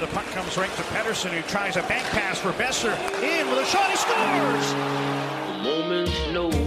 the puck comes right to Pettersson, who tries a back pass for Boeser. In with a shot, he scores! A moment's notice.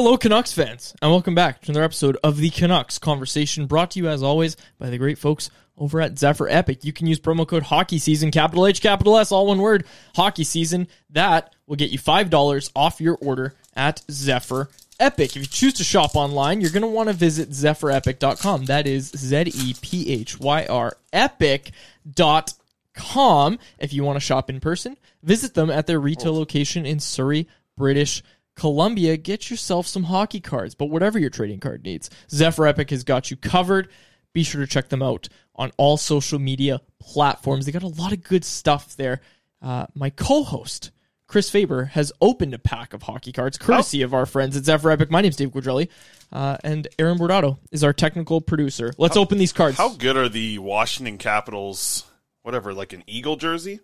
Hello, Canucks fans, and welcome back to another episode of the Canucks Conversation, brought to you as always by the great folks over at Zephyr Epic. You can use promo code Hockey Season, capital H, capital S, all one word, Hockey Season. That will get you five dollars off your order at Zephyr Epic. If you choose to shop online, you're going to want to visit ZephyrEpic.com. That is Z E P H Y R Epic.com. If you want to shop in person, visit them at their retail oh. location in Surrey, British Columbia, get yourself some hockey cards, but whatever your trading card needs, Zephyr Epic has got you covered. Be sure to check them out on all social media platforms. They got a lot of good stuff there. Uh, my co-host Chris Faber has opened a pack of hockey cards, courtesy of our friends at Zephyr Epic. My name's Dave Quadrelli, uh, and Aaron Bordato is our technical producer. Let's open these cards. How good are the Washington Capitals? Whatever, like an Eagle jersey,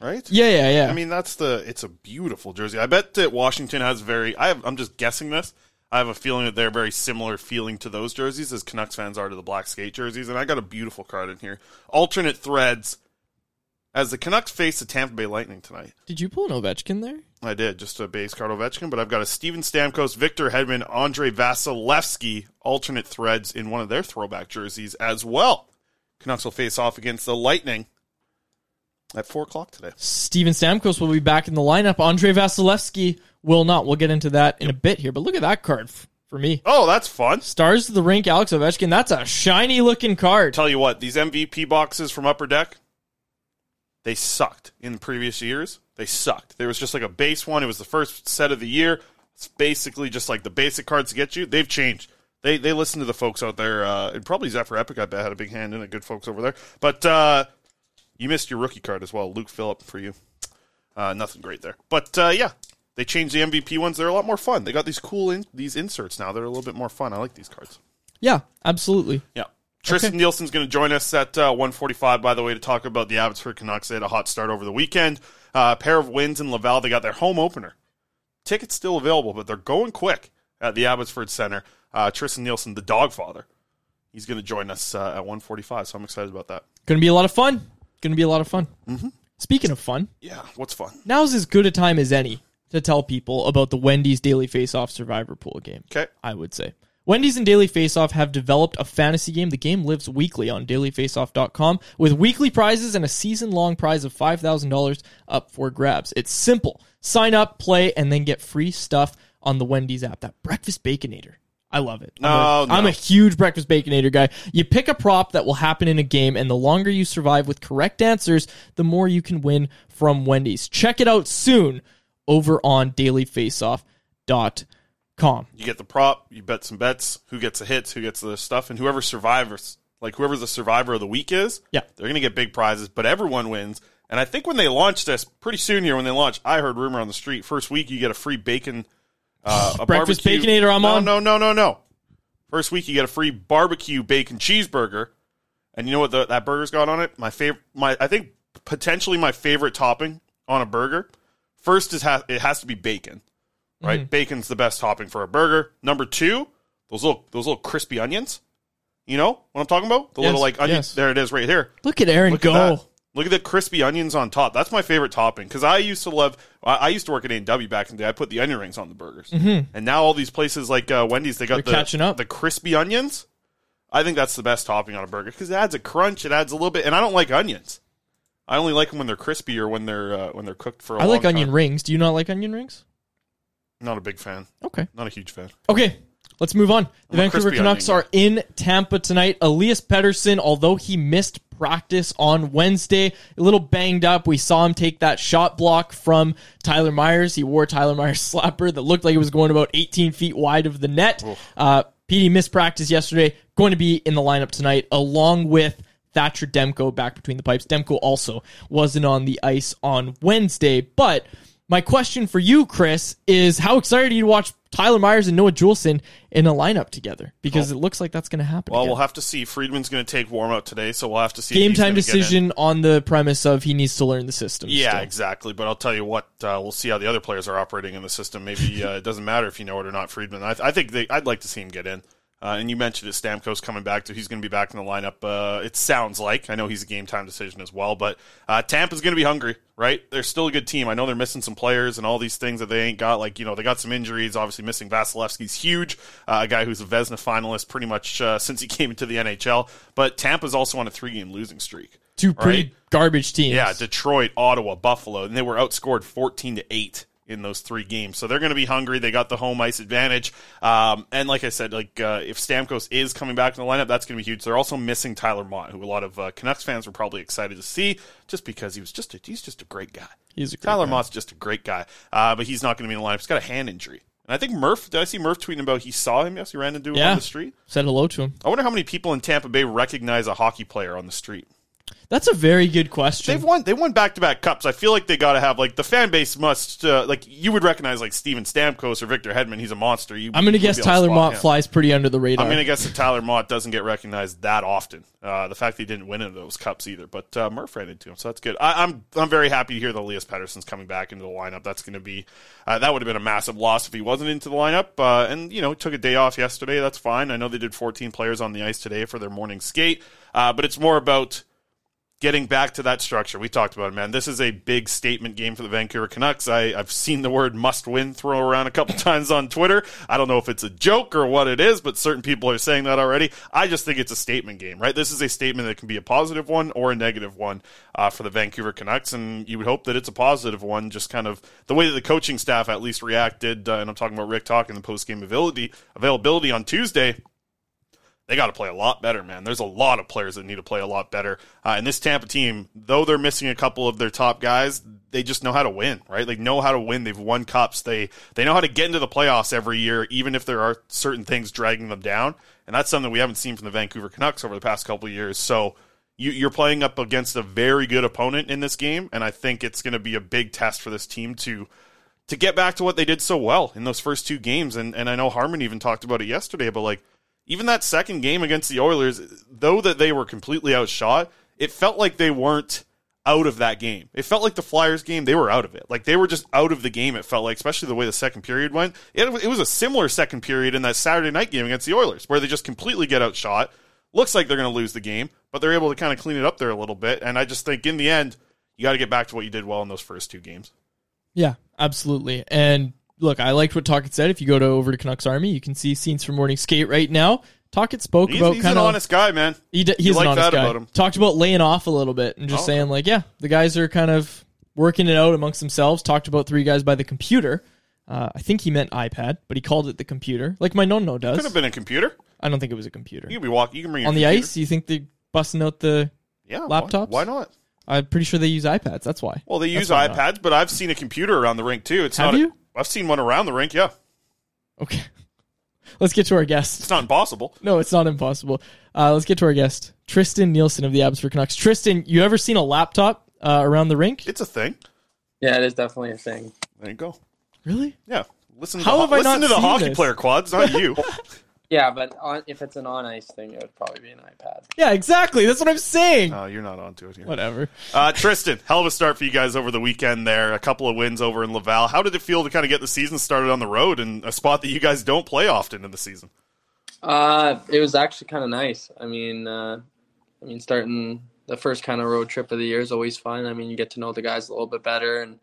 right? yeah, yeah, yeah. I mean, that's the. It's a beautiful jersey. I bet that Washington has very. I have, I'm just guessing this. I have a feeling that they're very similar feeling to those jerseys as Canucks fans are to the black skate jerseys. And I got a beautiful card in here. Alternate threads as the Canucks face the Tampa Bay Lightning tonight. Did you pull an Ovechkin there? I did, just a base card Ovechkin, but I've got a Steven Stamkos, Victor Hedman, Andrei Vasilevskiy alternate threads in one of their throwback jerseys as well. Canucks will face off against the Lightning at four o'clock today. Steven Stamkos will be back in the lineup. Andrei Vasilevskiy will not. We'll get into that in a bit here. But look at that card f- for me. Oh, that's fun. Stars of the rink, Alex Ovechkin. That's a shiny looking card. Tell you what, these MVP boxes from Upper Deck, they sucked in previous years. They sucked. There was just like a base one. It was the first set of the year. It's basically just like the basic cards to get you. They've changed. They they listen to the folks out there, uh, and probably Zephyr Epic. I bet had a big hand in it. Good folks over there. But uh, you missed your rookie card as well, Luke Phillip for you. Uh, nothing great there, but uh, yeah, they changed the MVP ones. They're a lot more fun. They got these cool in, these inserts now. They're a little bit more fun. I like these cards. Yeah, absolutely. Yeah. Tristen Nielsen's going to join us at uh, 145, by the way, to talk about the Abbotsford Canucks. They had a hot start over the weekend. Uh, a pair of wins in Laval. They got their home opener. Tickets still available, but they're going quick at the Abbotsford Center. Uh, Tristen Nielsen, the dog father, he's going to join us uh, at 145, so I'm excited about that. Going to be a lot of fun. Going to be a lot of fun. Mm-hmm. Speaking of fun, Yeah, what's fun? now's as good a time as any to tell people about the Wendy's Daily Face Off Survivor Pool game. Okay. I would say. Wendy's and Daily Face Off have developed a fantasy game. The game lives weekly on dailyfaceoff.com with weekly prizes and a season long prize of $5,000 up for grabs. It's simple. Sign up, play, and then get free stuff on the Wendy's app. That breakfast baconator. I love it. I'm, No, oh, a, no. I'm a huge breakfast baconator guy. You pick a prop that will happen in a game, and the longer you survive with correct answers, the more you can win from Wendy's. Check it out soon over on dailyfaceoff.com. You get the prop, you bet some bets, who gets the hits, who gets the stuff, and whoever survivors, like whoever the survivor of the week is, Yeah. they're going to get big prizes, but everyone wins. And I think when they launch this, pretty soon here, when they launch, I heard rumor on the street, first week you get a free bacon, uh, a Breakfast barbecue- Baconator, I'm no, on. No, no, no, no. First week you get a free barbecue bacon cheeseburger, and you know what the, that burger's got on it? My favorite, my I think potentially my favorite topping on a burger. First is ha- it has to be bacon, right? Mm-hmm. Bacon's the best topping for a burger. Number two, those little those little crispy onions. You know what I'm talking about? The Yes, little like onion. yes. There it is, right here. Look at Aaron Look go. at. Look at the crispy onions on top. That's my favorite topping because I used to love. I used to work at A and W back in the day. I put the onion rings on the burgers, and now all these places like uh, Wendy's, they got Mm-hmm. They're the catching up. the crispy onions. I think that's the best topping on a burger because it adds a crunch. It adds a little bit, and I don't like onions. I only like them when they're crispy or when they're uh, when they're cooked for. I I like onion rings. Do you not like onion rings? Not a big fan. Okay. Not a huge fan. Okay, let's move on. The I'm Vancouver Canucks onion are in Tampa tonight. Elias Pettersson, although he missed practice on Wednesday, a little banged up. We saw him take that shot block from Tyler Myers. He wore Tyler Myers' slapper that looked like it was going about 18 feet wide of the net. Uh, PD missed practice yesterday. Going to be in the lineup tonight, along with Thatcher Demko back between the pipes. Demko also wasn't on the ice on Wednesday, but my question for you, Chris, is how excited are you to watch Tyler Myers and Noah Juulsen in a lineup together? Because it looks like that's going to happen. Well, again. we'll have to see. Friedman's going to take warm up today, so we'll have to see. Game time gonna get in. decision on the premise of he needs to learn the system. Yeah, still. exactly. But I'll tell you what, uh, we'll see how the other players are operating in the system. Maybe uh, it doesn't matter if you know it or not, Friedman. I, I think they, I'd like to see him get in. Uh, and you mentioned that Stamkos coming back, so he's going to be back in the lineup. Uh, it sounds like I know he's a game time decision as well, but uh, Tampa's going to be hungry, right? They're still a good team. I know they're missing some players and all these things that they ain't got. Like you know, they got some injuries. Obviously, missing Vasilevskiy's huge, uh, a guy who's a Vezina finalist pretty much uh, since he came into the NHL. But Tampa's also on a three game losing streak. Two pretty right? garbage teams. Yeah, Detroit, Ottawa, Buffalo, and they were outscored fourteen to eight in those three games. So they're going to be hungry. They got the home ice advantage. Um, and like I said, like uh, if Stamkos is coming back in the lineup, that's going to be huge. They're also missing Tyler Motte, who a lot of uh, Canucks fans were probably excited to see, just because he was just a, he's just a great guy. He's a great Tyler guy. Motte's just a great guy, uh, but he's not going to be in the lineup. He's got a hand injury. And I think Murph, did I see Murph tweeting about he saw him? Yes, he ran into him Yeah. on the street. Said hello to him. I wonder how many people in Tampa Bay recognize a hockey player on the street. That's a very good question. They've won. They won back to back cups. I feel like they got to have like the fan base must uh, like you would recognize like Steven Stamkos or Victor Hedman. He's a monster. You, I'm going to guess be able to Tyler Motte him. flies pretty under the radar. I'm going to guess that Tyler Motte doesn't get recognized that often. Uh, the fact that he didn't win any of those cups either, but uh, Murph ran into him, so that's good. I, I'm I'm very happy to hear that Elias Pettersson's coming back into the lineup. That's going to be uh, that would have been a massive loss if he wasn't into the lineup. Uh, and you know, took a day off yesterday. That's fine. I know they did 14 players on the ice today for their morning skate, uh, but it's more about getting back to that structure. We talked about it, man. This is a big statement game for the Vancouver Canucks. I, I've seen the word must win thrown around a couple times on Twitter. I don't know if it's a joke or what it is, but certain people are saying that already. I just think it's a statement game, right? This is a statement that can be a positive one or a negative one uh, for the Vancouver Canucks, and you would hope that it's a positive one, just kind of the way that the coaching staff at least reacted. Uh, and I'm talking about Rick Tocchet the post game availability, availability on Tuesday they got to play a lot better, man. There's a lot of players that need to play a lot better. Uh, and this Tampa team, though they're missing a couple of their top guys, they just know how to win, right? They know how to win. They've won cups. They they know how to get into the playoffs every year, even if there are certain things dragging them down. And that's something we haven't seen from the Vancouver Canucks over the past couple of years. So you, you're playing up against a very good opponent in this game, and I think it's going to be a big test for this team to to get back to what they did so well in those first two games. And and I know Harman even talked about it yesterday, but like even that second game against the Oilers, though that they were completely outshot, it felt like they weren't out of that game. It felt like the Flyers game, they were out of it. Like they were just out of the game, it felt like, especially the way the second period went. It, it was a similar second period in that Saturday night game against the Oilers, where they just completely get outshot. Looks like they're going to lose the game, but they're able to kind of clean it up there a little bit. And I just think in the end, you got to get back to what you did well in those first two games. Yeah, absolutely. And look, I liked what Tocchet said. If you go to over to Canucks Army, you can see scenes from Morning Skate right now. Tocchet spoke He's, about he's kind an of honest guy, man. He d- he's like an honest guy. about him. Talked about laying off a little bit and just Oh. saying like, yeah, the guys are kind of working it out amongst themselves. Talked about three guys by the computer. Uh, I think he meant iPad, but he called it the computer, like my no no does. Could have been a computer. I don't think it was a computer. You can be walking. You can bring your On the computer. ice, you think they're busting out the Yeah, why- laptops? Why, not? I'm pretty sure they use iPads. That's why. Well, they use why not. iPads, but I've seen a computer around the rink too. It's Have not. you? A, I've seen one around the rink. Yeah, Okay. Let's get to our guest. it's not impossible. No, it's not impossible. Uh, let's get to our guest, Tristen Nielsen of the Abbotsford Canucks. Tristen, you ever seen a laptop uh, around the rink? It's a thing. Yeah, it is definitely a thing. There you go. Really? Yeah. Listen. To How the, have I listen not to the seen hockey this? player quads, not you. Yeah, but on, if it's an on ice thing, it would probably be an iPad. Yeah, exactly. That's what I'm saying. no, you're not onto it here. Whatever. Uh, Tristen, hell of a start for you guys over the weekend. There, a couple of wins over in Laval. How did it feel to kind of get the season started on the road in a spot that you guys don't play often in the season? Uh, it was actually kind of nice. I mean, uh, I mean, starting the first kind of road trip of the year is always fun. I mean, you get to know the guys a little bit better and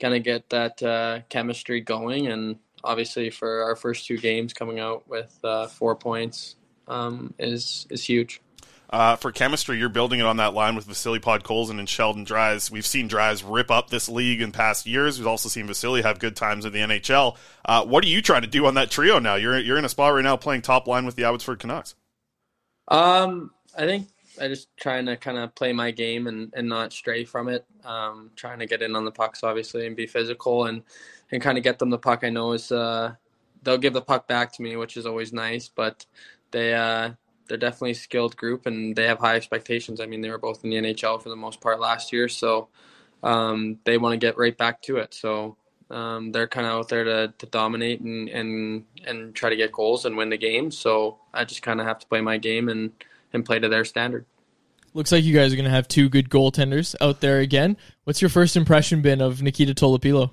kind of get that uh, chemistry going. And obviously, for our first two games, coming out with uh, four points um, is is huge. Uh, for chemistry, you're building it on that line with Vasily Podkolzin and Sheldon Dries. We've seen Dries rip up this league in past years. We've also seen Vasily have good times in the NHL. Uh, what are you trying to do on that trio now? You're you're in a spot right now playing top line with the Abbotsford Canucks. Um, I think I just trying to kind of play my game and, and not stray from it. Um, trying to get in on the pucks, obviously, and be physical and, and kind of get them the puck. I know is uh, they'll give the puck back to me, which is always nice. But they uh, they're definitely a skilled group and they have high expectations. I mean, they were both in the NHL for the most part last year, so um, they want to get right back to it. So um, they're kind of out there to, to dominate and, and and try to get goals and win the game. So I just kind of have to play my game and, and play to their standard. Looks like you guys are going to have two good goaltenders out there again. What's your first impression been of Nikita Tolopilo?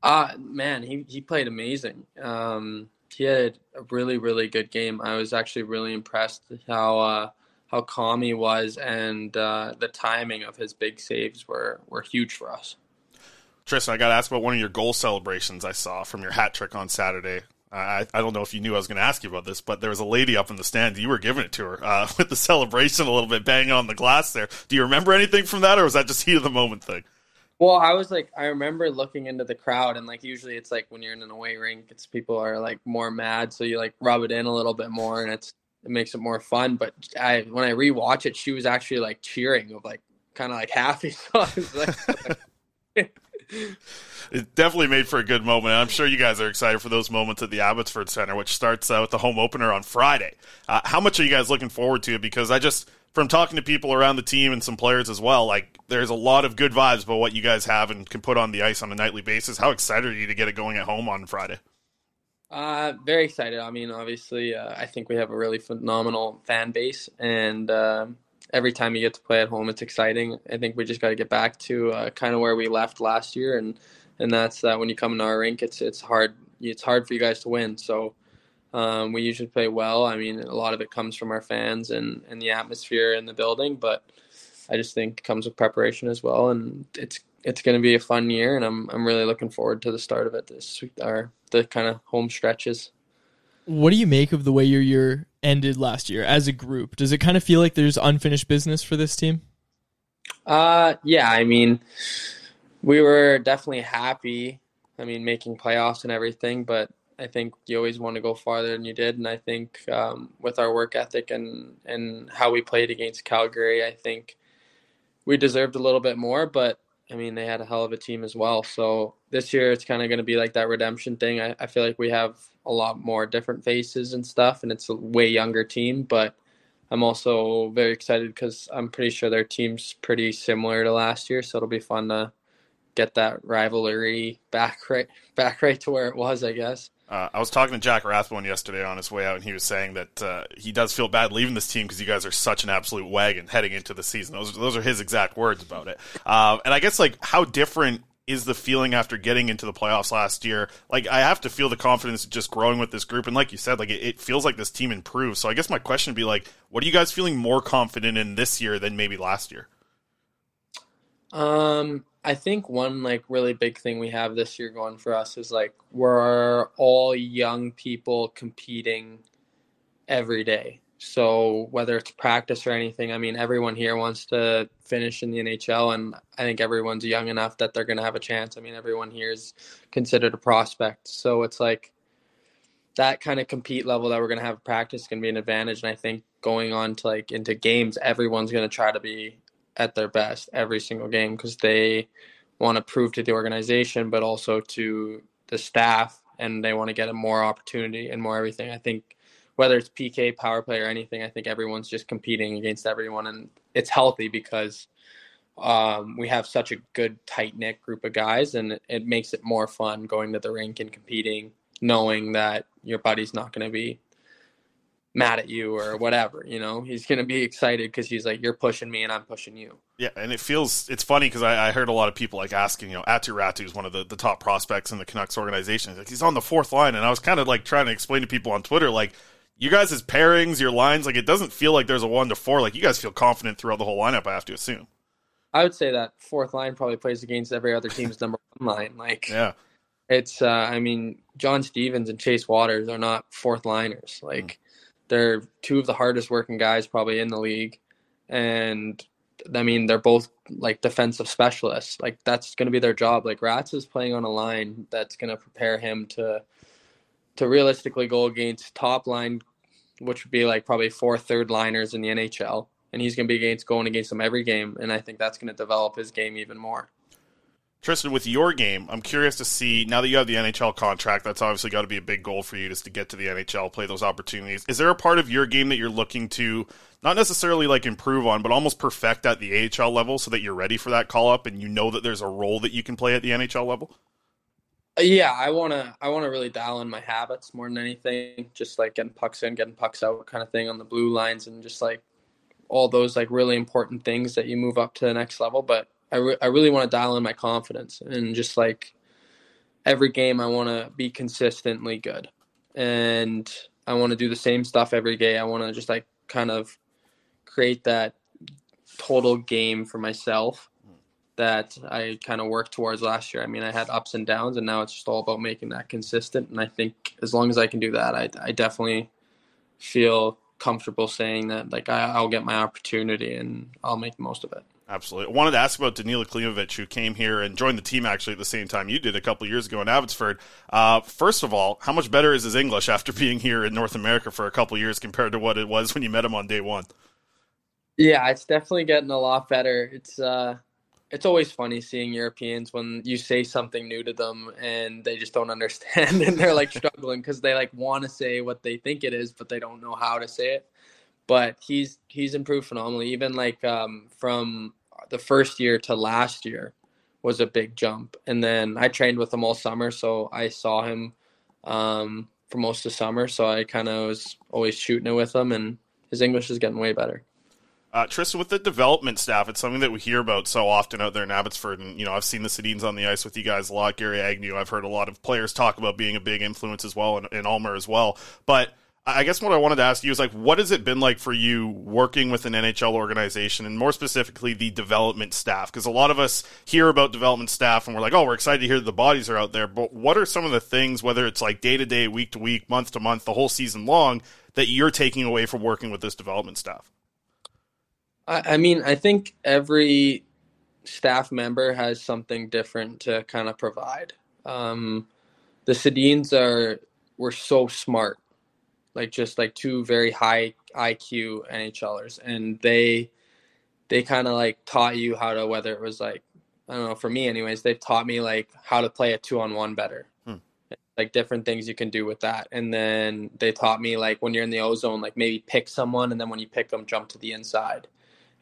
Uh man, he, he played amazing. Um, he had a really really good game. I was actually really impressed how uh, how calm he was and uh, the timing of his big saves were were huge for us. Tristen, I got to ask about one of your goal celebrations I saw from your hat trick on Saturday. I, I don't know if you knew I was going to ask you about this, but there was a lady up in the stand. You were giving it to her uh, with the celebration a little bit, banging on the glass there. Do you remember anything from that, or was that just heat of the moment thing? Well, I was like, I remember looking into the crowd, and like usually it's like when you're in an away rink, it's people are like more mad, so you like rub it in a little bit more, and it's it makes it more fun. But I when I rewatch it, she was actually like cheering of like kind of like happy. So I was like, It definitely made for a good moment. I'm sure you guys are excited for those moments at the Abbotsford Center, which starts uh, with the home opener on Friday. Uh, how much are you guys looking forward to it? Because I just, from talking to people around the team and some players as well, like there's a lot of good vibes about what you guys have and can put on the ice on a nightly basis. How excited are you to get it going at home on Friday? Uh, very excited. I mean, obviously, uh, I think we have a really phenomenal fan base, and um every time you get to play at home, it's exciting. I think we just got to get back to uh, kind of where we left last year, and and that's that. When you come into our rink, it's it's hard. It's hard for you guys to win. So um, we usually play well. I mean, a lot of it comes from our fans and and the atmosphere in the building, but. I just think comes with preparation as well, and it's it's going to be a fun year, and I'm I'm really looking forward to the start of it this or the kind of home stretches. What do you make of the way your year ended last year as a group? Does it kind of feel like there's unfinished business for this team? Uh, yeah, I mean, we were definitely happy. I mean, making playoffs and everything, but I think you always want to go farther than you did. And I think um, with our work ethic and and how we played against Calgary, I think we deserved a little bit more. But I mean, they had a hell of a team as well. So this year, it's kind of going to be like that redemption thing. I, I feel like we have a lot more different faces and stuff, and it's a way younger team. But I'm also very excited because I'm pretty sure their team's pretty similar to last year. So it'll be fun to get that rivalry back right back right to where it was, I guess. Uh, I was talking to Jack Rathbone yesterday on his way out, and he was saying that uh, he does feel bad leaving this team because you guys are such an absolute wagon heading into the season. Those those are his exact words about it. Uh, and I guess like how different is the feeling after getting into the playoffs last year? Like I have to feel the confidence just growing with this group, and like you said, like it, it feels like this team improved. So I guess my question would be like, what are you guys feeling more confident in this year than maybe last year? Um, I think one like really big thing we have this year going for us is like we're all young people competing every day. So whether it's practice or anything, I mean everyone here wants to finish in the NHL and I think everyone's young enough that they're going to have a chance. I mean everyone here is considered a prospect. So it's like that kind of compete level that we're going to have practice can be an advantage and I think going on to like into games everyone's going to try to be at their best every single game because they want to prove to the organization, but also to the staff, and they want to get a more opportunity and more everything. I think whether it's PK, power play, or anything, I think everyone's just competing against everyone, and it's healthy because um, we have such a good tight knit group of guys, and it, it makes it more fun going to the rink and competing, knowing that your buddy's not going to be mad at you or whatever. You know, he's going to be excited because he's like, you're pushing me and I'm pushing you. Yeah, and it feels it's funny because I, I, heard a lot of people like asking, you know, Aatu Räty is one of the, the top prospects in the Canucks organization. He's like he's on the fourth line, and I was kind of like trying to explain to people on Twitter, like you guys' as pairings, your lines, like it doesn't feel like there's a one to four. Like you guys feel confident throughout the whole lineup. I have to assume. I would say that fourth line probably plays against every other team's number one line. Like, yeah, it's. Uh, I mean, John Stevens and Chase Wouters are not fourth liners. Like. Mm they're two of the hardest working guys probably in the league. And I mean, they're both like defensive specialists. Like that's going to be their job. Like Rats is playing on a line that's going to prepare him to to realistically go against top line, which would be like probably four third liners in the NHL, and he's going to be against going against them every game. And I think that's going to develop his game even more. Tristen, with your game, I'm curious to see now that you have the NHL contract. That's obviously got to be a big goal for you, just to get to the NHL, play those opportunities. Is there a part of your game that you're looking to not necessarily like improve on, but almost perfect at the AHL level, so that you're ready for that call up and you know that there's a role that you can play at the NHL level? Uh, yeah, I wanna I wanna really dial in my habits more than anything. Just like getting pucks in, getting pucks out, kind of thing on the blue lines, and just like all those like really important things that you move up to the next level. But I, re- I really want to dial in my confidence and just like every game I want to be consistently good and I want to do the same stuff every day. I want to just like kind of create that total game for myself that I kind of worked towards last year. I mean, I had ups and downs, and now it's just all about making that consistent. And I think as long as I can do that, I, I definitely feel comfortable saying that like I, I'll get my opportunity and I'll make the most of it. Absolutely. I wanted to ask about Danila Klimovich, who came here and joined the team actually at the same time you did a couple years ago in Abbotsford. Uh, first of all, how much better is his English after being here in North America for a couple years compared to what it was when you met him on day one? Yeah, it's definitely getting a lot better. It's uh, it's always funny seeing Europeans when you say something new to them and they just don't understand and they're like struggling because they like want to say what they think it is, but they don't know how to say it. But he's he's improved phenomenally. Even like um, from the first year to last year was a big jump. And then I trained with him all summer, so I saw him um, for most of summer. So I kind of was always shooting it with him, and his English is getting way better. Uh, Tristen, with the development staff, it's something that we hear about so often out there in Abbotsford. And, you know, I've seen the Sedins on the ice with you guys a lot. Gary Agnew, I've heard a lot of players talk about being a big influence as well, and, and Ulmer as well. But I guess what I wanted to ask you is like, what has it been like for you working with an NHL organization and more specifically the development staff? Because a lot of us hear about development staff and we're like, oh, we're excited to hear the bodies are out there. But what are some of the things, whether it's like day to day, week to week, month to month, the whole season long, that you're taking away from working with this development staff? I, I mean, I think every staff member has something different to kind of provide. Um, the Sedins are were so smart like just like two very high IQ NHLers, and they they kind of like taught you how to whether it was like I don't know for me anyways they've taught me like how to play a two on one better, Hmm. like different things you can do with that, and then they taught me like when you're in the ozone like maybe pick someone and then when you pick them jump to the inside,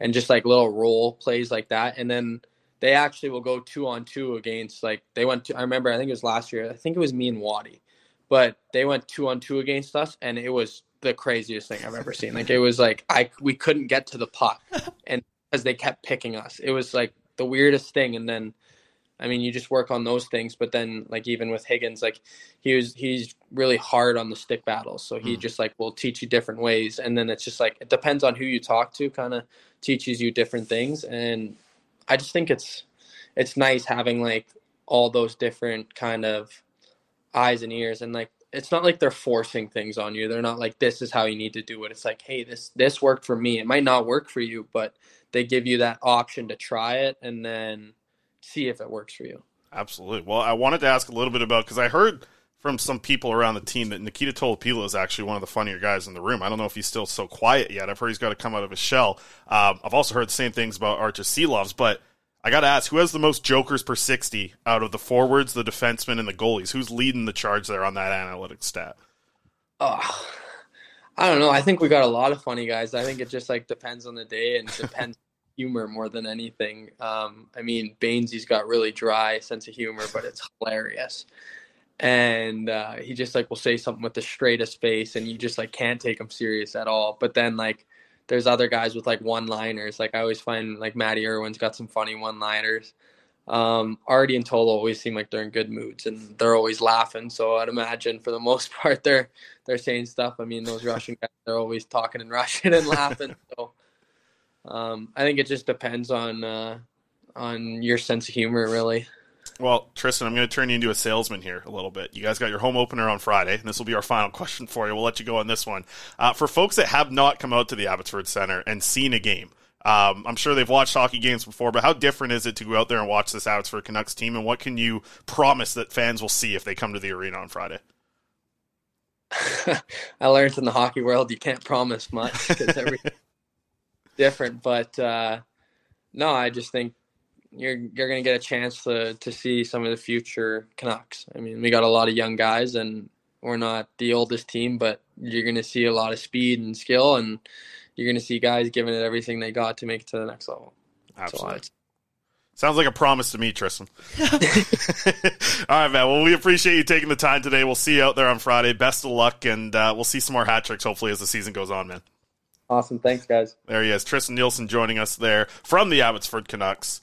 and just like little role plays like that, and then they actually will go two on two against like they went to I remember I think it was last year I think it was me and Waddy but they went two on two against us and it was the craziest thing I've ever seen. Like it was like I we couldn't get to the puck and because they kept picking us. It was like the weirdest thing and then I mean you just work on those things but then like even with Higgins like he was he's really hard on the stick battles. So he hmm. just like will teach you different ways and then it's just like it depends on who you talk to kind of teaches you different things and I just think it's it's nice having like all those different kind of eyes and ears and like it's not like they're forcing things on you they're not like this is how you need to do it it's like hey this this worked for me it might not work for you but they give you that option to try it and then see if it works for you Absolutely. Well, I wanted to ask a little bit about because I heard from some people around the team that Nikita Tolopilo is actually one of the funnier guys in the room. I don't know if he's still so quiet yet. I've heard he's got to come out of his shell. Um, I've also heard the same things about Arturs Silovs, but I got to ask, who has the most jokers per 60 out of the forwards, the defensemen, and the goalies? Who's leading the charge there on that analytics stat? oh i don't know. I think we got a lot of funny guys. I think it just like depends on the day and depends humor more than anything. Um i mean bainesy's got really dry sense of humor but it's hilarious. And uh, he just like will say something with the straightest face and you just like can't take him serious at all. But then like there's other guys with like one liners like i always find like matty irwin's got some funny one liners um artie and tolo always seem like they're in good moods and they're always laughing so i'd imagine for the most part they're they're saying stuff. I mean those russian guys they're always talking in russian and laughing so um i think it just depends on uh on your sense of humor really Well, Tristen, I'm going to turn you into a salesman here a little bit. You guys got your home opener on Friday, and this will be our final question for you. We'll let you go on this one. Uh, for folks that have not come out to the Abbotsford Center and seen a game, um, I'm sure they've watched hockey games before, but how different is it to go out there and watch this Abbotsford Canucks team, and what can you promise that fans will see if they come to the arena on Friday? I learned in the hockey world you can't promise much because everything's different. But uh, no, I just think you're you're gonna get a chance to to see some of the future Canucks. I mean, we got a lot of young guys, and we're not the oldest team, but you're gonna see a lot of speed and skill, and you're gonna see guys giving it everything they got to make it to the next level. Absolutely. Sounds like a promise to me, Tristen. All right, man. Well, we appreciate you taking the time today. We'll see you out there on Friday. Best of luck, and uh, we'll see some more hat tricks hopefully as the season goes on, man. Awesome. Thanks, guys. There he is, Tristen Nielsen joining us there from the Abbotsford Canucks.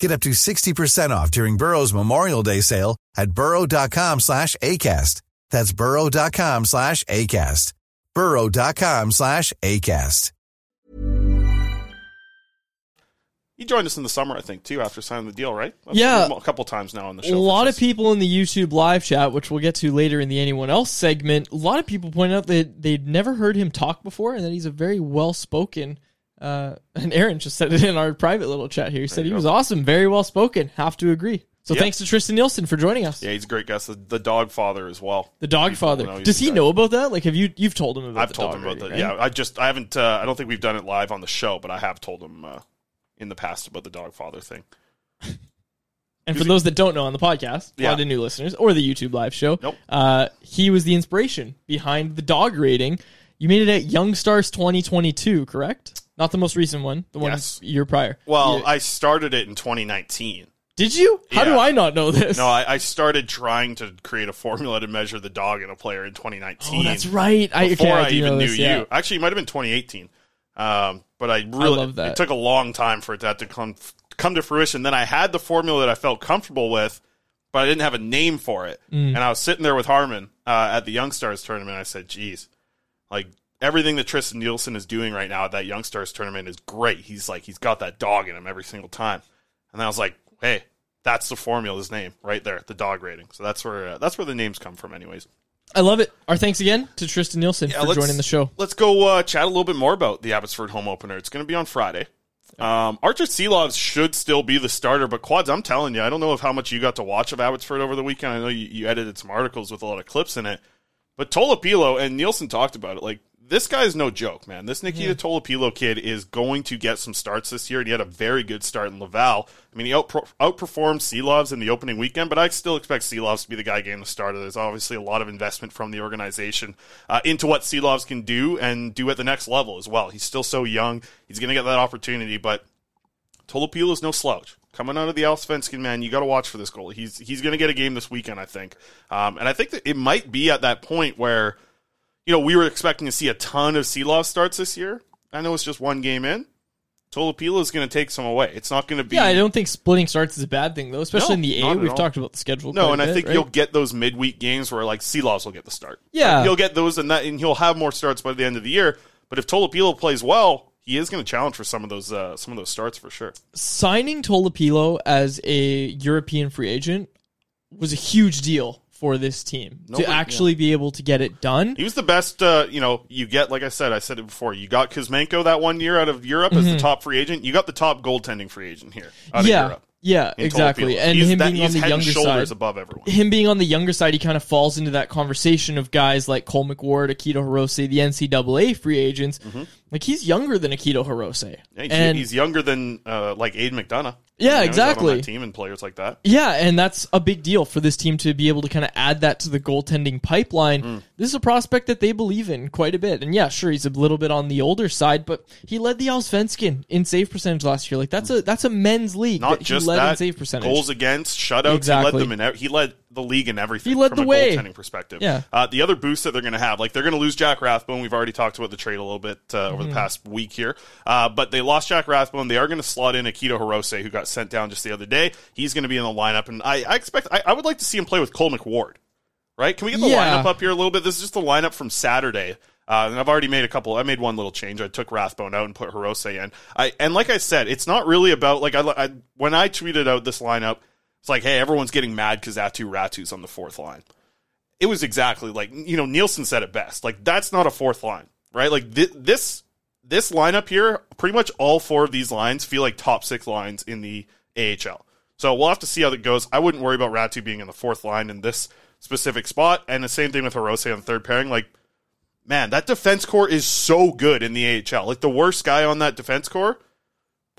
Get up to 60% off during Burrow's Memorial Day sale at burrow.com slash ACAST. That's burrow.com slash ACAST. burrow.com slash ACAST. He joined us in the summer, I think, too, after signing the deal, right? I've Yeah. a couple times now on the show. A lot of people in the YouTube live chat, which we'll get to later in the anyone else segment, a lot of people point out that they'd never heard him talk before and that he's a very well spoken. Uh, and Aaron just said it in our private little chat here. He said he you was awesome, very well spoken. Have to agree. So Yeah. thanks to Tristen Nielsen for joining us. Yeah, he's a great guest. The, the dog father as well. The dog People father. Does he guy. know about that? Like, have you you've told him about? I've told him about that. right? Yeah, I just I haven't. Uh, I don't think we've done it live on the show, but I have told him uh, in the past about the dog father thing. And for those that don't know on the podcast, a Yeah. lot of new listeners, or the YouTube live show, Nope. uh, he was the inspiration behind the dog rating. You made it at Young Stars 2022, correct? Not the most recent one, the one Yes. year prior. Well, Yeah. I started it in 2019. did you? How do I not know this? No, I, I started trying to create a formula to measure the dog in a player in 2019. Oh, that's right. I- okay, before I I, even knew this, you. yeah. Actually, it might have been 2018. Um, but I really love that. It took a long time for that to come come to fruition. Then I had the formula that I felt comfortable with, but I didn't have a name for it. Mm. And I was sitting there with Harman uh, at the Young Stars tournament. I said, "Geez, like." Everything that Tristen Nielsen is doing right now at that Young Stars tournament is great. He's like he's got that dog in him every single time. And I was like, "Hey, that's the formula's name right there, the dog rating." So that's where uh, that's where the names come from, anyways. I love it. Our thanks again to Tristen Nielsen Yeah, for joining the show. Let's go uh, chat a little bit more about the Abbotsford home opener. It's going to be on Friday. Um, Arturs Silovs should still be the starter, but Quads, I'm telling you, I don't know if how much you got to watch of Abbotsford over the weekend. I know you, you edited some articles with a lot of clips in it, but Tolopilo and Nielsen talked about it. Like this guy's no joke, man. This Nikita Yeah. Tolopilo kid is going to get some starts this year, and he had a very good start in Laval. I mean, he outpro- outperformed Silovs in the opening weekend, but I still expect Silovs to be the guy getting the starter. There's obviously a lot of investment from the organization uh, into what Silovs can do and do at the next level as well. He's still so young; he's going to get that opportunity, but Tolopilo is no slouch. Coming out of the Allsvenskan, man, you got to watch for this goal. He's he's going to get a game this weekend, I think, um, and I think that it might be at that point where, you know, we were expecting to see a ton of Silov starts this year. I know it's just one game in. Tolopilo is going to take some away. It's not going to be. Yeah, I don't think splitting starts is a bad thing though, especially No, in the A. We've all. talked about the schedule. No, and a I bit, think right? you'll get those midweek games where like Silovs will get the start. Yeah. Like, you'll get those, and that, and he'll have more starts by the end of the year. But if Tolopilo plays well, he is going to challenge for some of those uh, some of those starts for sure. signing Tolopilo as a European free agent was a huge deal for this team to actually be able to get it done. He was the best. Uh, you know, you get like I said, I said it before. You got Kuzmenko that one year out of Europe as the Mhm. top free agent. You got the top goaltending free agent here out yeah, of Europe. yeah, exactly. And He's him that- being on the younger shoulders side, above everyone. him being on the younger side, he kind of falls into that conversation of guys like Cole McWard, Akito Hirose, the NCAA free agents. Like he's younger than Akito Hirose. Yeah, he's, and he's younger than uh, like Aidan McDonough. Yeah, You know, exactly. team and players like that. Yeah, and that's a big deal for this team to be able to kind of add that to the goaltending pipeline. Mm. This is a prospect that they believe in quite a bit. And yeah, sure, he's a little bit on the older side, but he led the Allsvenskan in save percentage last year. Like that's a that's a men's league Not that just he led that, in save percentage. goals against, shutouts. Exactly. He led them in. He led the league and everything. He led from the a way. goaltending perspective. Yeah. Uh, the other boost that they're going to have, like they're going to lose Jack Rathbone. We've already talked about the trade a little bit uh, over Mhm. the past week here. Uh, but they lost Jack Rathbone. They are going to slot in Akito Hirose, who got sent down just the other day. He's going to be in the lineup, and I, I expect. I, I would like to see him play with Cole McWard. Right? Can we get the Yeah. lineup up here a little bit? This is just the lineup from Saturday. Uh, and I've already made a couple. I made one little change. I took Rathbone out and put Hirose in. I and like I said, it's not really about like I, I when I tweeted out this lineup. It's like, hey, everyone's getting mad because Aatu Räty's on the fourth line. It was exactly like you know Nielsen said it best. Like that's not a fourth line, right? Like thi- this this lineup here, pretty much all four of these lines feel like top six lines in the AHL. So we'll have to see how that goes. I wouldn't worry about Ratu being in the fourth line in this specific spot, and the same thing with Hirose on the third pairing. Like, man, that defense core is so good in the AHL. Like the worst guy on that defense core,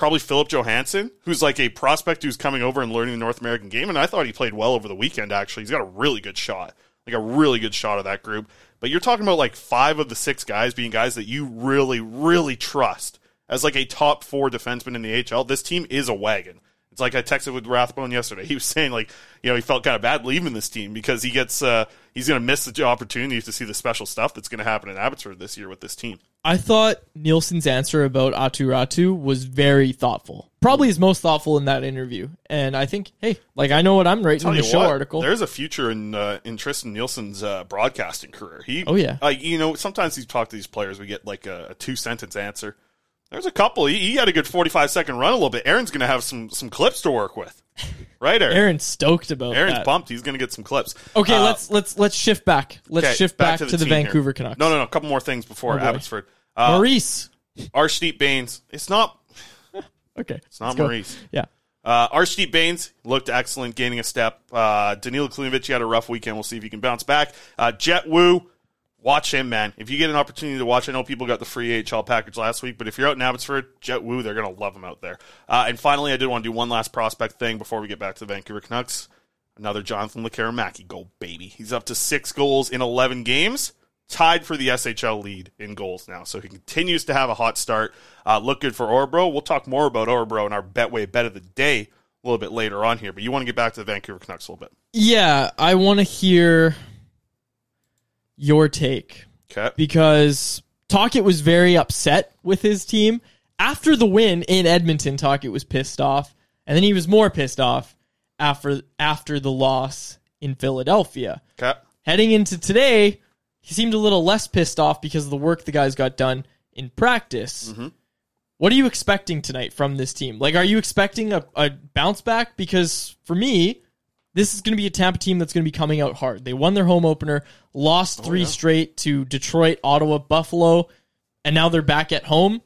probably Philip Johansson, who's like a prospect who's coming over and learning the North American game, and I thought he played well over the weekend. Actually, he's got a really good shot, like a really good shot of that group. But you're talking about like five of the six guys being guys that you really, really trust as like a top four defenseman in the HL. This team is a wagon, It's like I texted with Rathbone yesterday. He was saying like, you know, he felt kind of bad leaving this team because he gets uh, he's going to miss the opportunity to see the special stuff that's going to happen in Abbotsford this year with this team. I thought Nielsen's answer about Aatu Räty was very thoughtful. Probably his most thoughtful in that interview. And I think, hey, like I know what I'm writing in the show what, article. There's a future in uh, in Tristen Nielsen's uh, broadcasting career. He, Oh, yeah. like you know, sometimes you talk to these players, we get like a, a two sentence answer. There's a couple. He, he had a good 45 second run a little bit. Aaron's going to have some some clips to work with, right? Aaron. Aaron's stoked about Aaron's that. pumped. He's going to get some clips. Okay, Uh, let's let's let's shift back. Let's okay, shift back, to the, team here. Vancouver Canucks. No, no, no. A couple more things before Oh. Abbotsford. Uh, Maurice. Arshdeep Bains. It's not. Okay, It's not let's go. Maurice. Yeah. Uh, Arshdeep Bains looked excellent, gaining a step. Uh, Danila had a rough weekend. We'll see if he can bounce back. Uh, Jett Woo, watch him, man. If you get an opportunity to watch, I know people got the free AHL package last week, but if you're out in Abbotsford, Jett Woo, they're going to love him out there. Uh, and finally, I did want to do one last prospect thing before we get back to the Vancouver Canucks. Another Jonathan Lekkerimäki goal, baby. He's up to six goals in 11 games, tied for the SHL lead in goals now. So he continues to have a hot start. Uh, look good for Örebro. We'll talk more about Örebro and our Betway Bet of the Day a little bit later on here, but you want to get back to the Vancouver Canucks a little bit. Yeah, I want to hear your take. Okay. Because Tocchet was very upset with his team. After the win in Edmonton, Tocchet was pissed off. And then he was more pissed off after after the loss in Philadelphia. Okay. Heading into today, he seemed a little less pissed off because of the work the guys got done in practice. Mm-hmm. What are you expecting tonight from this team? Like, are you expecting a, a bounce back? Because for me, this is going to be a Tampa team that's going to be coming out hard. They won their home opener, lost oh, three straight to Detroit, Ottawa, Buffalo, and now they're back at home.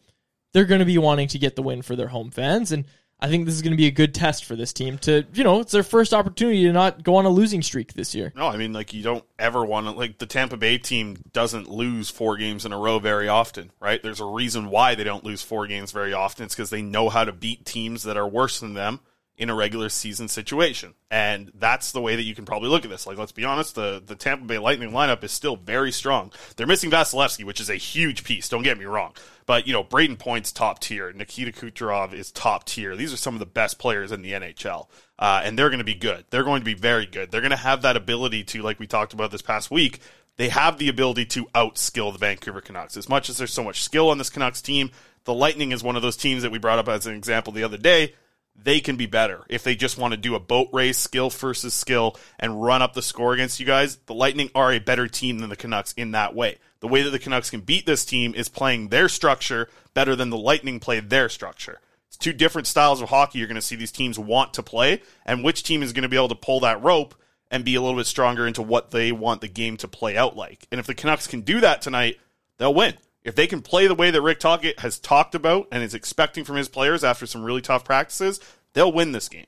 They're going to be wanting to get the win for their home fans. And I think this is going to be a good test for this team to, you know, it's their first opportunity to not go on a losing streak this year. No, I mean, like, you don't ever want to, like, the Tampa Bay team doesn't lose four games in a row very often, right? There's a reason why they don't lose four games very often. It's because they know how to beat teams that are worse than them in a regular season situation. And that's the way that you can probably look at this. Like, let's be honest, the, the Tampa Bay Lightning lineup is still very strong. They're missing Vasilevskiy, which is a huge piece, don't get me wrong. But, you know, Brayden Point's top tier. Nikita Kucherov is top tier. These are some of the best players in the NHL. Uh, and they're going to be good. They're going to be very good. They're going to have that ability to, like we talked about this past week, they have the ability to outskill the Vancouver Canucks. As much as there's so much skill on this Canucks team, the Lightning is one of those teams that we brought up as an example the other day they can be better if they just want to do a boat race, skill versus skill, and run up the score against you guys. The Lightning are a better team than the Canucks in that way. The way that the Canucks can beat this team is playing their structure better than the Lightning play their structure. It's two different styles of hockey you're going to see these teams want to play, and which team is going to be able to pull that rope and be a little bit stronger into what they want the game to play out like. And if the Canucks can do that tonight, they'll win. If they can play the way that Rick Tocchet has talked about and is expecting from his players after some really tough practices, they'll win this game.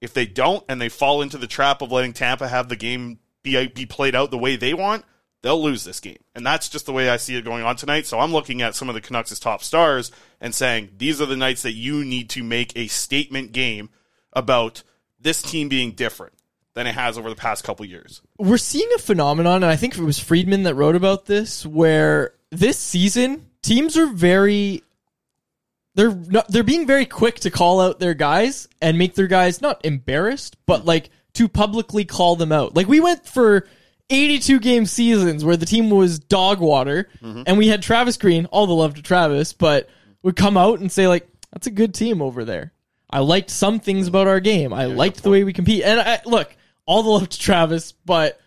If they don't and they fall into the trap of letting Tampa have the game be, be played out the way they want, they'll lose this game. And that's just the way I see it going on tonight. So I'm looking at some of the Canucks' top stars and saying these are the nights that you need to make a statement game about this team being different than it has over the past couple years. We're seeing a phenomenon, and I think it was Friedman that wrote about this, where this season teams are very they're not, they're being very quick to call out their guys and make their guys not embarrassed, but like to publicly call them out. Like we went for 82 game seasons where the team was dog water mm-hmm. and we had Travis Green, all the love to Travis, but would come out and say like that's a good team over there. I liked some things about our game. I liked the way we compete. And I, look, all the love to Travis, but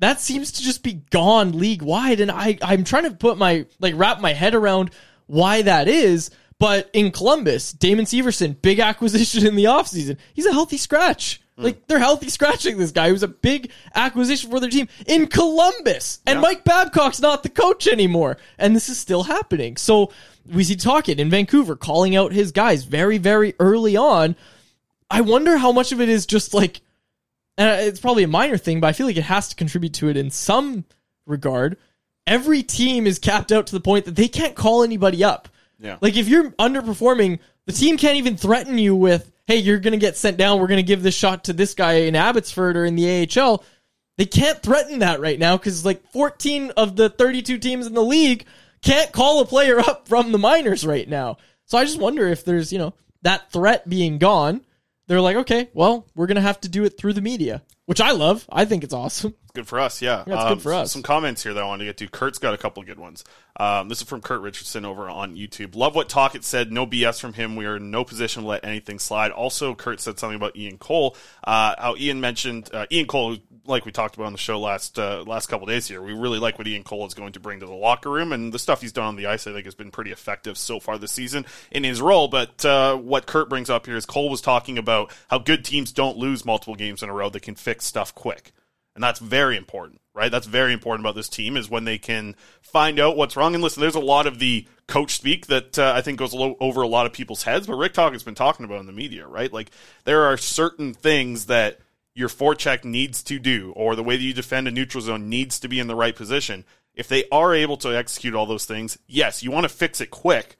that seems to just be gone league wide and I I'm trying to put my like wrap my head around why that is. But in Columbus, Damon Severson, big acquisition in the offseason. He's a healthy scratch. Hmm. Like they're healthy scratching this guy who's a big acquisition for their team in Columbus. And Mike Babcock's not the coach anymore. And this is still happening. So we see Tocchet in Vancouver calling out his guys very, very early on. I wonder how much of it is just like and uh, it's probably a minor thing, but I feel like it has to contribute to it in some regard. Every team is capped out to the point that they can't call anybody up. Yeah. Like if you're underperforming, the team can't even threaten you with, "Hey, you're going to get sent down. We're going to give this shot to this guy in Abbotsford or in the AHL." They can't threaten that right now cuz like 14 of the 32 teams in the league can't call a player up from the minors right now. So I just wonder if there's, you know, that threat being gone they're like, okay, well, we're gonna have to do it through the media, which I love. I think it's awesome. Good for us, yeah. Yeah, it's Um, good for us. Some comments here that I wanted to get to. Kurt's got a couple good ones. Um, this is from Kurt Richardson over on YouTube. Love what Tocchet said. No BS from him. We are in no position to let anything slide. Also, Kurt said something about Ian Cole. Uh, how Ian mentioned uh, Ian Cole, like we talked about on the show last uh, last couple days here. We really like what Ian Cole is going to bring to the locker room, and the stuff he's done on the ice. I think has been pretty effective so far this season in his role. But uh, what Kurt brings up here is Cole was talking about how good teams don't lose multiple games in a row. They can fix stuff quick. And that's very important, right? That's very important about this team is when they can find out what's wrong. And listen, there's a lot of the coach speak that uh, I think goes over a lot of people's heads, but Rick Tocchet has been talking about in the media, right? Like there are certain things that your forecheck needs to do, or the way that you defend a neutral zone needs to be in the right position. If they are able to execute all those things, yes, you want to fix it quick,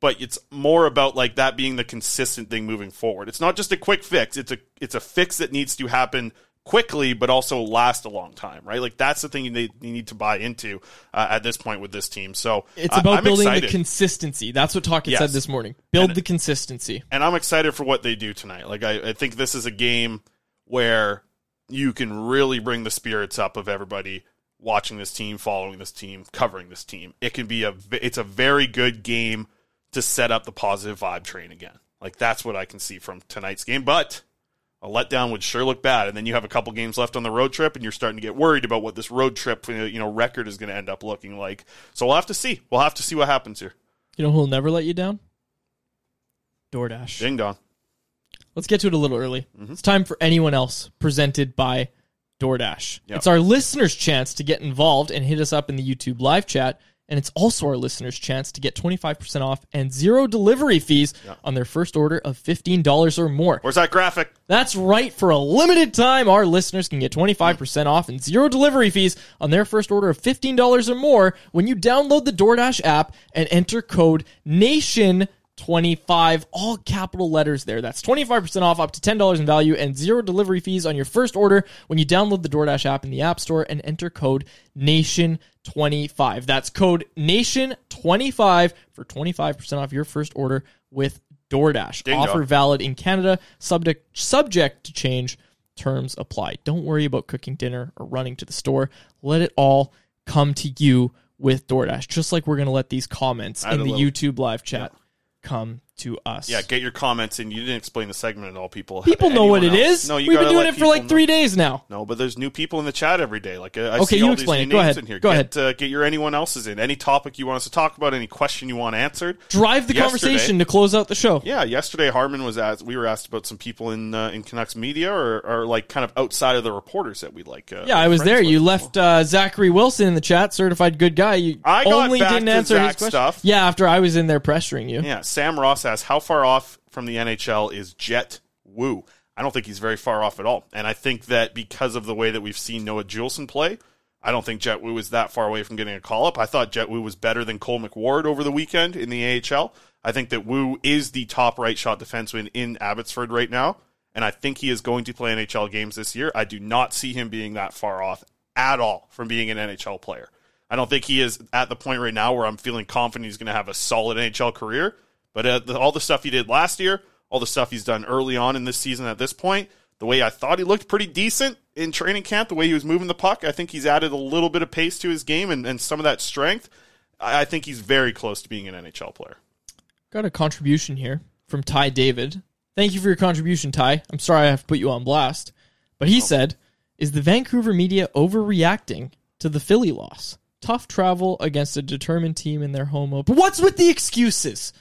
but it's more about like that being the consistent thing moving forward. It's not just a quick fix. It's a it's a fix that needs to happen quickly, but also last a long time, right? Like that's the thing you need, you need to buy into uh, at this point with this team. So It's about I'm building excited. the consistency. That's what Tocchet Yes. said this morning. Build the consistency. and I'm excited for what they do tonight. Like I, I think this is a game where you can really bring the spirits up of everybody watching this team, following this team, covering this team. It can be a it's a very good game to set up the positive vibe train again. Like that's what I can see from tonight's game, but a letdown would sure look bad. And then you have a couple games left on the road trip, and you're starting to get worried about what this road trip, you know, record is going to end up looking like. So we'll have to see. We'll have to see what happens here. You know who'll never let you down? DoorDash. Ding dong. Let's get to it a little early. Mm-hmm. It's time for anyone else presented by DoorDash. Yep. It's our listeners' chance to get involved and hit us up in the YouTube live chat. And it's also our listeners' chance to get 25% off and zero delivery fees on their first order of $15 or more. Where's that graphic? That's right. For a limited time, our listeners can get 25% off and zero delivery fees on their first order of $15 or more when you download the DoorDash app and enter code NATION25, all capital letters there. That's 25% off up to $10 in value and zero delivery fees on your first order when you download the DoorDash app in the App Store and enter code NATION25. That's code NATION25 for 25% off your first order with DoorDash. Ding Offer dong. valid in Canada, subject subject to change. Terms apply. Don't worry about cooking dinner or running to the store. Let it all come to you with DoorDash. Just like we're going to let these comments Add in the little- YouTube live chat come to us. Yeah, get your comments in. You didn't explain the segment at all, people. People know what it else? is. No, you We've been doing it for like people three know. days now. No, but there's new people in the chat every day. Like uh, I Okay, see you all explain these it. Go names ahead. in here. Go get, Uh, get your anyone else's in. Any topic you want us to talk about. Any question you want answered. Drive the Yesterday- conversation to close out the show. Yeah, yesterday Harman was asked. We were asked about some people in uh, in Canucks media or, or like kind of outside of the reporters that we like. Uh, Yeah, I was there. with. You left uh, Zachary Wilson in the chat, certified good guy. You I only didn't answer his question. stuff. Yeah, after I was in there pressuring you. Yeah, Sam Ross asks, how far off from the NHL is Jett Woo? I don't think he's very far off at all. And I think that because of the way that we've seen Noah Juulsen play, I don't think Jett Woo is that far away from getting a call up. I thought Jett Woo was better than Cole McWard over the weekend in the AHL. I think that Woo is the top right shot defenseman in Abbotsford right now. And I think he is going to play NHL games this year. I do not see him being that far off at all from being an NHL player. I don't think he is at the point right now where I'm feeling confident he's going to have a solid NHL career. But uh, the, all the stuff he did last year, all the stuff he's done early on in this season at this point, the way I thought he looked pretty decent in training camp, the way he was moving the puck, I think he's added a little bit of pace to his game and, and some of that strength. I, I think he's very close to being an NHL player. Got a contribution here from Ty David. Thank you for your contribution, Ty. I'm sorry I have to put you on blast. But he said, Is the Vancouver media overreacting to the Philly loss? Tough travel against a determined team in their home open. What's with the excuses?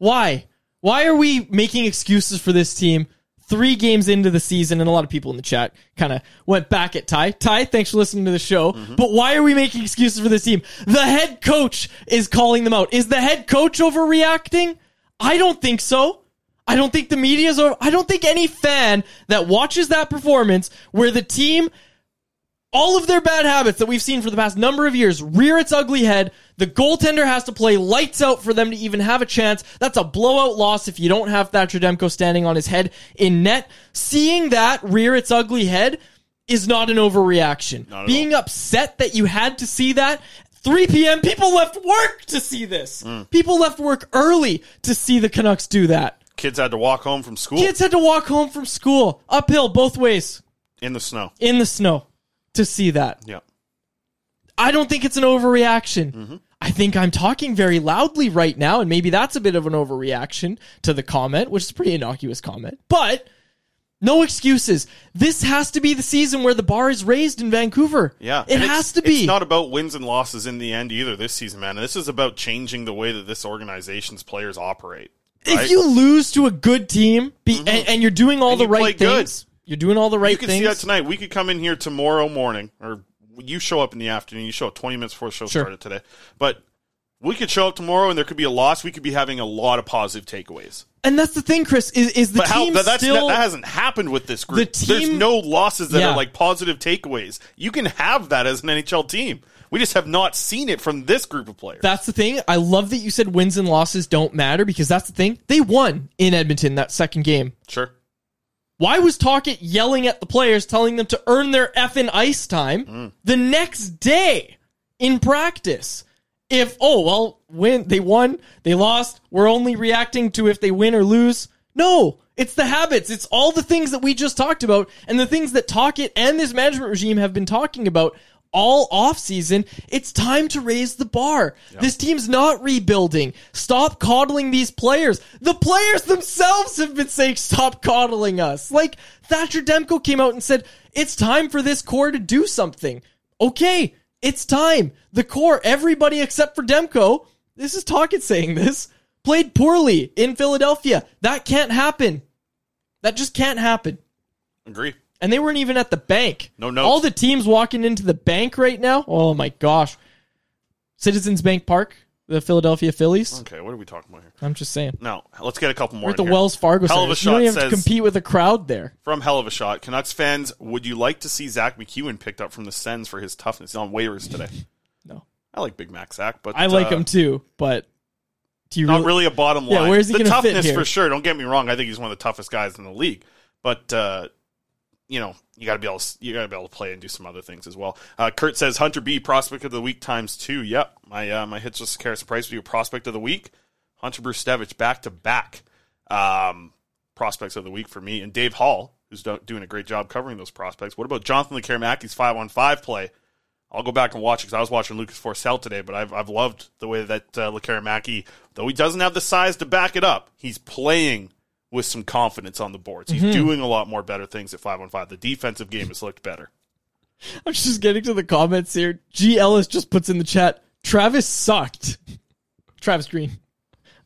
Why? Why are we making excuses for this team three games into the season? And a lot of people in the chat kind of went back at Ty. Ty, thanks for listening to the show. Mm-hmm. But why are we making excuses for this team? The head coach is calling them out. Is the head coach overreacting? I don't think so. I don't think the media's over. I don't think any fan that watches that performance where the team all of their bad habits that we've seen for the past number of years rear its ugly head. The goaltender has to play lights out for them to even have a chance. That's a blowout loss if you don't have Thatcher Demko standing on his head in net. Seeing that rear its ugly head is not an overreaction. Not Being upset that you had to see that 3 p.m. People left work to see this. Mm. People left work early to see the Canucks do that. Kids had to walk home from school Kids had to walk home from school uphill both ways in the snow. in the snow to see that. Yeah. I don't think it's an overreaction. Mm-hmm. I think I'm talking very loudly right now, and maybe that's a bit of an overreaction to the comment, which is a pretty innocuous comment. But no excuses. This has to be the season where the bar is raised in Vancouver. Yeah, it has to be. It's not about wins and losses in the end either this season, man. This is about changing the way that this organization's players operate. if right? you lose to a good team, be, and, and you're doing all And the right good. You're doing all the right things. you can things. see that tonight. We could come in here tomorrow morning, or you show up in the afternoon. You show up 20 minutes before the show Sure. started today. But we could show up tomorrow and there could be a loss. We could be having a lot of positive takeaways. and that's the thing, Chris. Is is the but team that, that's, still? that, that hasn't happened with this group. The team, There's no losses that Yeah. are like positive takeaways. You can have that as an NHL team. We just have not seen it from this group of players. That's the thing. I love that you said wins and losses don't matter because that's the thing. They won in Edmonton that second game. Sure. Why was Tocchet yelling at the players, telling them to earn their effing ice time Mm. the next day in practice? If oh well, win they won, they lost. We're only reacting to if they win or lose. No, it's the habits. It's all the things that we just talked about, and the things that Tocchet and this management regime have been talking about all off season. It's time to raise the bar. This team's not rebuilding. Stop coddling these players. The players themselves have been saying stop coddling us. Like Thatcher Demko came out and said it's time for this core to do something. Okay, it's time. The core, everybody except for Demko, this is Tocchet saying this, played poorly in Philadelphia. That can't happen. That just can't happen. Agree. And they weren't even at the bank. No notes. All the teams walking into the bank right now. Oh my gosh. Citizens Bank Park, the Philadelphia Phillies. Okay, what are we talking about here? I'm just saying. No, let's get a couple more. We're at the here. Wells Fargo Hell of Center. a You shot don't even have to says compete with a crowd there. from Hell of a Shot. Canucks fans, would you like to see Zach MacEwen picked up from the Sens for his toughness He's on waivers today? No. I like Big Mac Zach, but I like uh, him too, but do you not really a bottom Yeah, line. where's he the gonna fit toughness here? for sure. Don't get me wrong. I think he's one of the toughest guys in the league. But uh, you know, you got to be able. To, you got to be able to play and do some other things as well. Uh, Kurt says Hunter B prospect of the week times two. Yep, my uh, my hits with Karras Price video prospect of the week. Hunter Brzustewicz back to back um, prospects of the week for me, and Dave Hall, who's do- doing a great job covering those prospects. What about Jonathan Lekkerimäki's five on five play? I'll go back and watch it because I was watching Lucas Forsell today, but I've, I've loved the way that uh, Lekkerimäki, though he doesn't have the size to back it up, he's playing with some confidence on the boards. He's Mhm. doing a lot more better things at five on five. The defensive game has looked better. I'm just getting to the comments here. G. Ellis just puts in the chat. Travis sucked. Travis Green.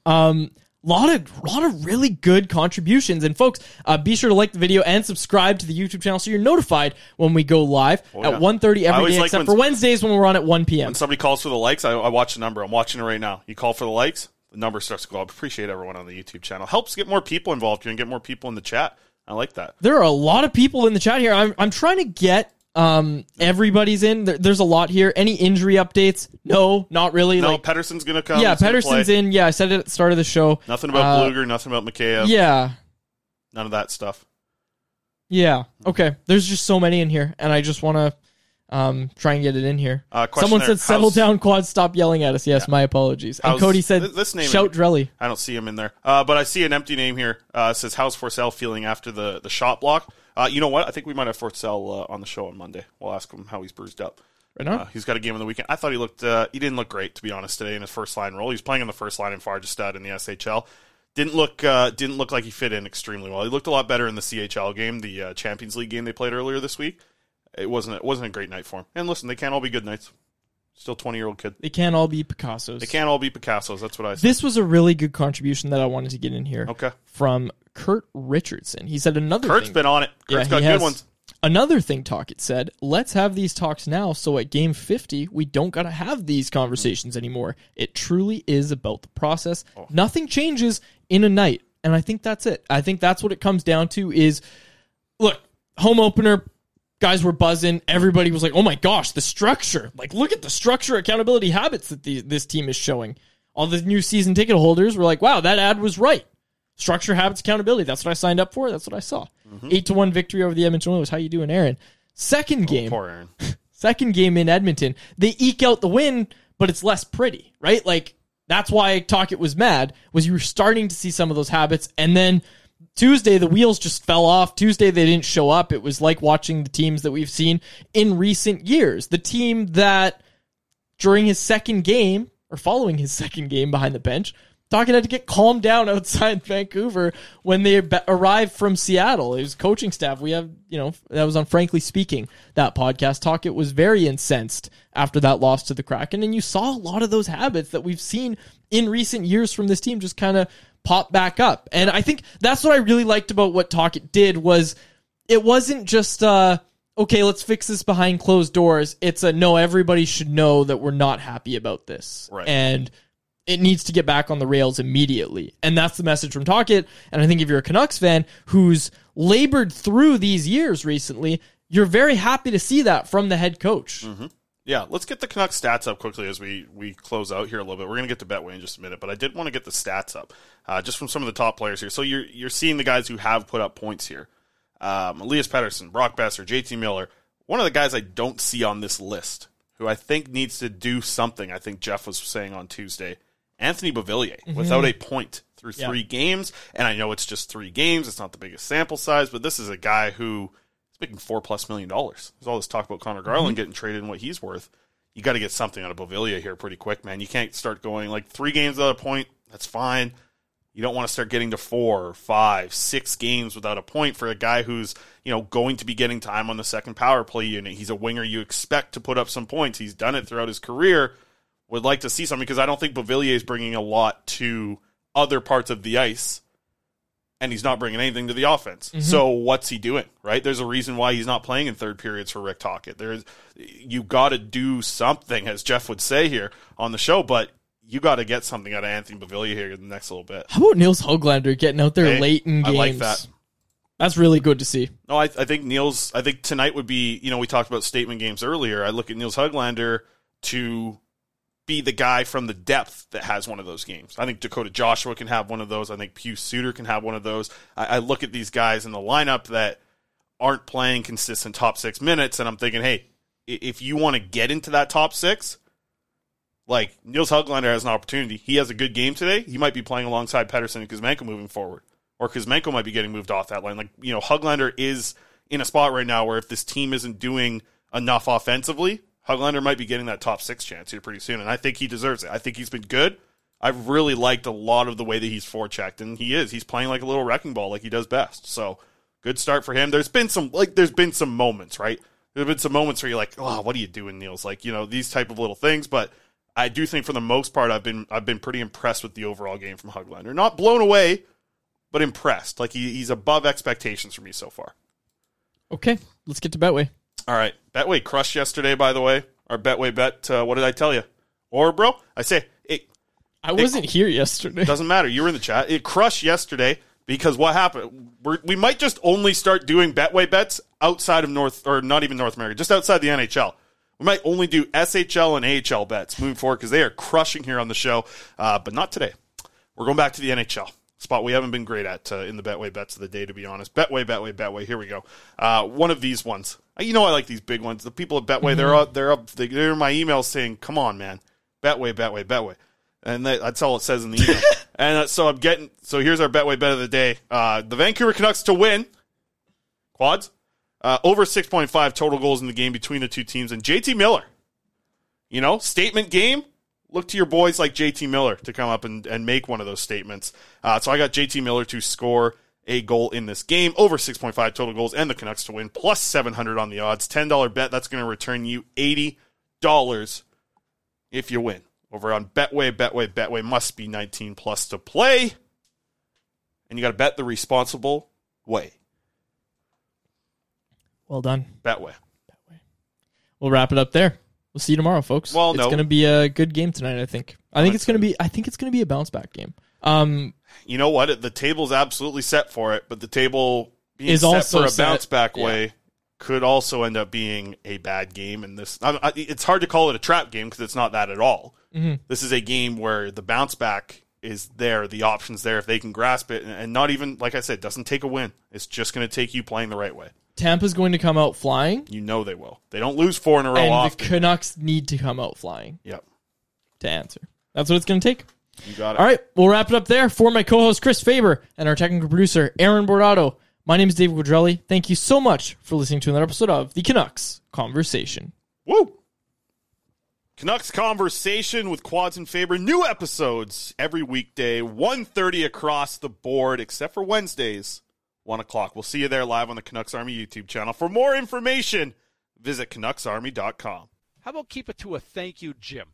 Um, lot of lot of really good contributions. And folks, uh, be sure to like the video and subscribe to the YouTube channel so you're notified when we go live Oh, at yeah. 1.30 I every always like except when- for Wednesdays when we're on at 1 p.m. When somebody calls for the likes, I, I watch the number. I'm watching it right now. You call for the likes, the number starts to go up. Appreciate everyone on the YouTube channel. Helps get more people involved here and get more people in the chat. I like that. There are a lot of people in the chat here. I'm I'm trying to get um everybody's in. There, there's a lot here. Any injury updates? No, not really. No, like Pettersson's going to come. yeah, Pettersson's in. Yeah, I said it at the start of the show. Nothing about Uh, Blueger, nothing about Mikheyev. Yeah, None of that stuff. yeah. Okay. There's just so many in here, and I just want to um try and get it in here. Uh, Someone said, "Settle down, quad. Stop yelling at us." Yes, my apologies. And How's- Cody said, th- this name "Shout Drelly." I don't see him in there, uh, but I see an empty name here. Uh, it says how's Forsell feeling after the the shot block? Uh, you know what? I think we might have Forsell uh, on the show on Monday. We'll ask him how he's bruised up. Right on. Uh, he's got a game on the weekend. I thought he looked. Uh, he didn't look great to be honest today in his first line role. He's playing in the first line in Farjestad in the SHL. Didn't look. Uh, didn't look like he fit in extremely well. He looked a lot better in the CHL game, the uh, Champions League game they played earlier this week. It wasn't. It wasn't a great night for him. And listen, they can't all be good nights. Still twenty year old kid. They can't all be Picassos. They can't all be Picassos. That's what I said. This was a really good contribution that I wanted to get in here. Okay. From Kurt Richardson. He said another Kurt's thing. been on it. Kurt's he got good has. ones. Another thing Tocchet said, let's have these talks now so at game 50 we don't got to have these conversations anymore. It truly is about the process. Oh. Nothing changes in a night. And I think that's it. I think that's what it comes down to is look, home opener guys were buzzing. Everybody was like, "Oh my gosh, the structure. Like look at the structure accountability habits that the, this team is showing." All the new season ticket holders were like, "Wow, that ad was right." Structure, habits, accountability. That's what I signed up for. That's what I saw. Mm-hmm. Eight to one victory over the Edmonton Oilers. How you doing, Aaron? Second oh, game. Poor Aaron. Second game in Edmonton. They eke out the win, but it's less pretty, right? Like That's why Tocchet was mad. Was you were starting to see some of those habits, and then Tuesday the wheels just fell off. Tuesday they didn't show up. It was like watching the teams that we've seen in recent years. The team that during his second game or following his second game behind the bench, Tocchet had to get calmed down outside Vancouver when they arrived from Seattle. Was coaching staff. We have, you know, that was on Frankly Speaking, that podcast. Tocchet was very incensed after that loss to the Kraken. And you saw a lot of those habits that we've seen in recent years from this team just kind of pop back up. And I think that's what I really liked about what Tocchet did was it wasn't just uh okay, let's fix this behind closed doors. It's a no, everybody should know that we're not happy about this. Right. And it needs to get back on the rails immediately. And that's the message from Tocchet. And I think if you're a Canucks fan who's labored through these years recently, you're very happy to see that from the head coach. Mm-hmm. Yeah, let's get the Canucks stats up quickly as we, we close out here a little bit. We're going to get to Betway in just a minute, but I did want to get the stats up uh, just from some of the top players here. So you're you're seeing the guys who have put up points here. Um, Elias Pettersson, Brock Boeser, JT Miller. One of the guys I don't see on this list who I think needs to do something. I think Jeff was saying on Tuesday. Anthony Beauvillier Mhm. without a point through Yeah. three games, and I know it's just three games. It's not the biggest sample size, but this is a guy who is making four plus million dollars. There's all this talk about Conor Garland Mhm. getting traded and what he's worth. You got to get something out of Beauvillier here pretty quick, man. You can't start going like three games without a point. That's fine. You don't want to start getting to four, five, six games without a point for a guy who's you know going to be getting time on the second power play unit. He's a winger you expect to put up some points. He's done it throughout his career. Would like to see something because I don't think Beauvillier is bringing a lot to other parts of the ice, and he's not bringing anything to the offense. Mhm. So what's he doing? Right? There's a reason why he's not playing in third periods for Rick Tocchet. There's you got to do something, as Jeff would say here on the show, but. You got to get something out of Anthony Beauvillier here in the next little bit. How about Nils Höglander getting out there Hey, late in games? I like that. That's really good to see. No, I, I think Nils. I think tonight would be. You know, we talked about statement games earlier. I look at Nils Höglander to be the guy from the depth that has one of those games. I think Dakota Joshua can have one of those. I think Pius Suter can have one of those. I, I look at these guys in the lineup that aren't playing consistent top six minutes, and I'm thinking, hey, if you want to get into that top six, like Nils Höglander has an opportunity. He has a good game today. He might be playing alongside Pettersson and Kuzmenko moving forward, or Kuzmenko might be getting moved off that line. Like you know, Höglander is in a spot right now where if this team isn't doing enough offensively, Höglander might be getting that top six chance here pretty soon, and I think he deserves it. I think he's been good. I've really liked a lot of the way that he's forechecked, and he is. He's playing like a little wrecking ball, like he does best. So good start for him. There's been some like there's been some moments, right? There've been some moments where you're like, oh, what are you doing, Nils? Like you know these type of little things, but I do think for the most part, I've been I've been pretty impressed with the overall game from Höglander. Not blown away, but impressed. Like he, he's above expectations for me so far. Okay, let's get to Betway. All right, Betway crushed yesterday. By the way, our Betway bet. Uh, what did I tell you? Or bro, I say it. I wasn't here yesterday. Doesn't matter. You were in the chat. It crushed yesterday because what happened? We're, we might just only start doing Betway bets outside of North, or not even North America, just outside the NHL. We might only do SHL and AHL bets moving forward because they are crushing here on the show, uh, but not today. We're going back to the NHL spot we haven't been great at uh, in the Betway bets of the day, to be honest. Betway, Betway, Betway. Here we go. Uh, one of these ones. You know I like these big ones. The people at Betway, they're Mhm. up, they're up, they- they're in my emails saying, "Come on, man, Betway, Betway, Betway," and that, that's all it says in the email. and uh, so I'm getting. So here's our Betway bet of the day: uh, the Vancouver Canucks to win. Quads. Uh, over 6.5 total goals in the game between the two teams. And JT Miller, you know, statement game. Look to your boys like JT Miller to come up and, and make one of those statements. Uh, so I got JT Miller to score a goal in this game, over 6.5 total goals, and the Canucks to win, plus 700 on the odds. $10 bet. That's going to return you $80 if you win. Over on Betway, Betway, Betway must be 19 plus to play. And you got to bet the responsible way. Well done. Betway. Betway. We'll wrap it up there. We'll see you tomorrow, folks. Well, it's no. going to be a good game tonight. I think. I think it's going to be. I think it's going to be a bounce back game. Um, you know what? The table's absolutely set for it, but the table being Is set also for a set- bounce back yeah. way could also end up being a bad game. And this, I, I, it's hard to call it a trap game because it's not that at all. Mhm. This is a game where the bounce back is there, the options there if they can grasp it, and, and not even like I said, doesn't take a win. It's just going to take you playing the right way. Tampa's going to come out flying, You know they will. They don't lose four in a row and off. the Canucks need to come out flying Yep. to answer. That's what it's going to take. You got it. All right, we'll wrap it up there. For my co-host Chris Faber and our technical producer Aaron Bordato, my name is David Quadrelli. Thank you so much for listening to another episode of the Canucks Conversation. Woo! Canucks Conversation with Quads and Faber. New episodes every weekday, 1.30 across the board, except for Wednesdays, 1 o'clock. We'll see you there live on the Canucks Army YouTube channel. For more information, visit CanucksArmy.com. How about keep it to a thank you, Jim?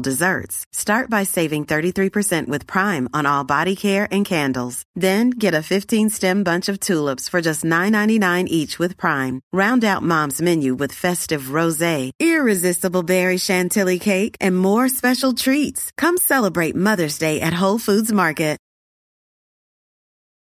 desserts. Start by saving 33% with Prime on all body care and candles. Then get a 15-stem bunch of tulips for just $9.99 each with Prime. Round out Mom's menu with festive rosé, irresistible berry chantilly cake, and more special treats. Come celebrate Mother's Day at Whole Foods Market.